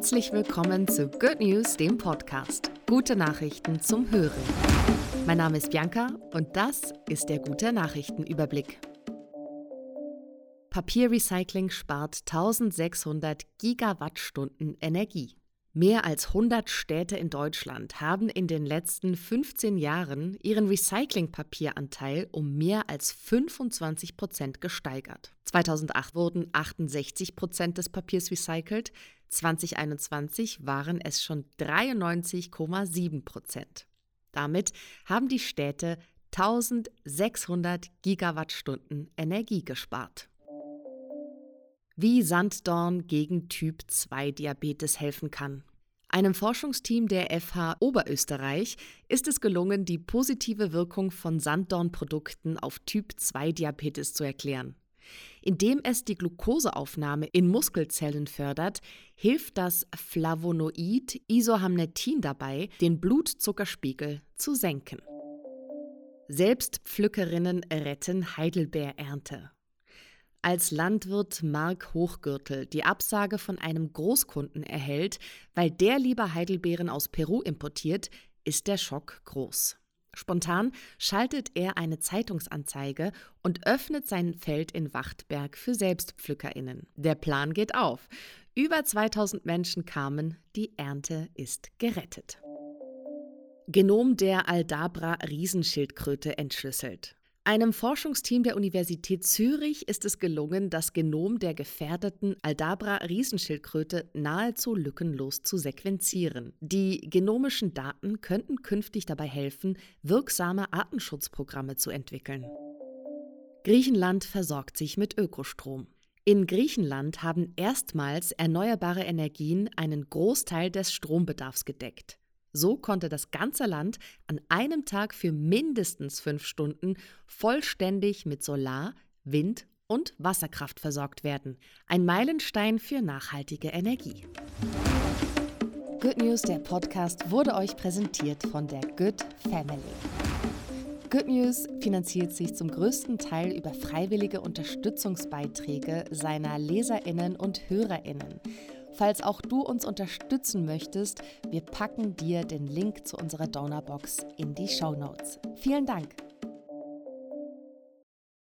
Herzlich willkommen zu Good News, dem Podcast. Gute Nachrichten zum Hören. Mein Name ist Bianca und das ist der gute Nachrichtenüberblick. Papierrecycling spart 1600 Gigawattstunden Energie. Mehr als 100 Städte in Deutschland haben in den letzten 15 Jahren ihren Recyclingpapieranteil um mehr als 25 Prozent gesteigert. 2008 wurden 68 Prozent des Papiers recycelt, 2021 waren es schon 93,7 Prozent. Damit haben die Städte 1600 Gigawattstunden Energie gespart wie Sanddorn gegen Typ-2-Diabetes helfen kann. Einem Forschungsteam der FH Oberösterreich ist es gelungen, die positive Wirkung von Sanddornprodukten auf Typ-2-Diabetes zu erklären. Indem es die Glukoseaufnahme in Muskelzellen fördert, hilft das Flavonoid Isohamnetin dabei, den Blutzuckerspiegel zu senken. Selbstpflückerinnen retten Heidelbeerernte. Als Landwirt Mark Hochgürtel die Absage von einem Großkunden erhält, weil der lieber Heidelbeeren aus Peru importiert, ist der Schock groß. Spontan schaltet er eine Zeitungsanzeige und öffnet sein Feld in Wachtberg für Selbstpflückerinnen. Der Plan geht auf. Über 2000 Menschen kamen, die Ernte ist gerettet. Genom der Aldabra Riesenschildkröte entschlüsselt. Einem Forschungsteam der Universität Zürich ist es gelungen, das Genom der gefährdeten Aldabra-Riesenschildkröte nahezu lückenlos zu sequenzieren. Die genomischen Daten könnten künftig dabei helfen, wirksame Artenschutzprogramme zu entwickeln. Griechenland versorgt sich mit Ökostrom. In Griechenland haben erstmals erneuerbare Energien einen Großteil des Strombedarfs gedeckt. So konnte das ganze Land an einem Tag für mindestens fünf Stunden vollständig mit Solar-, Wind- und Wasserkraft versorgt werden. Ein Meilenstein für nachhaltige Energie. Good News, der Podcast, wurde euch präsentiert von der Good Family. Good News finanziert sich zum größten Teil über freiwillige Unterstützungsbeiträge seiner Leserinnen und Hörerinnen. Falls auch du uns unterstützen möchtest, wir packen dir den Link zu unserer Donorbox in die Show Notes. Vielen Dank!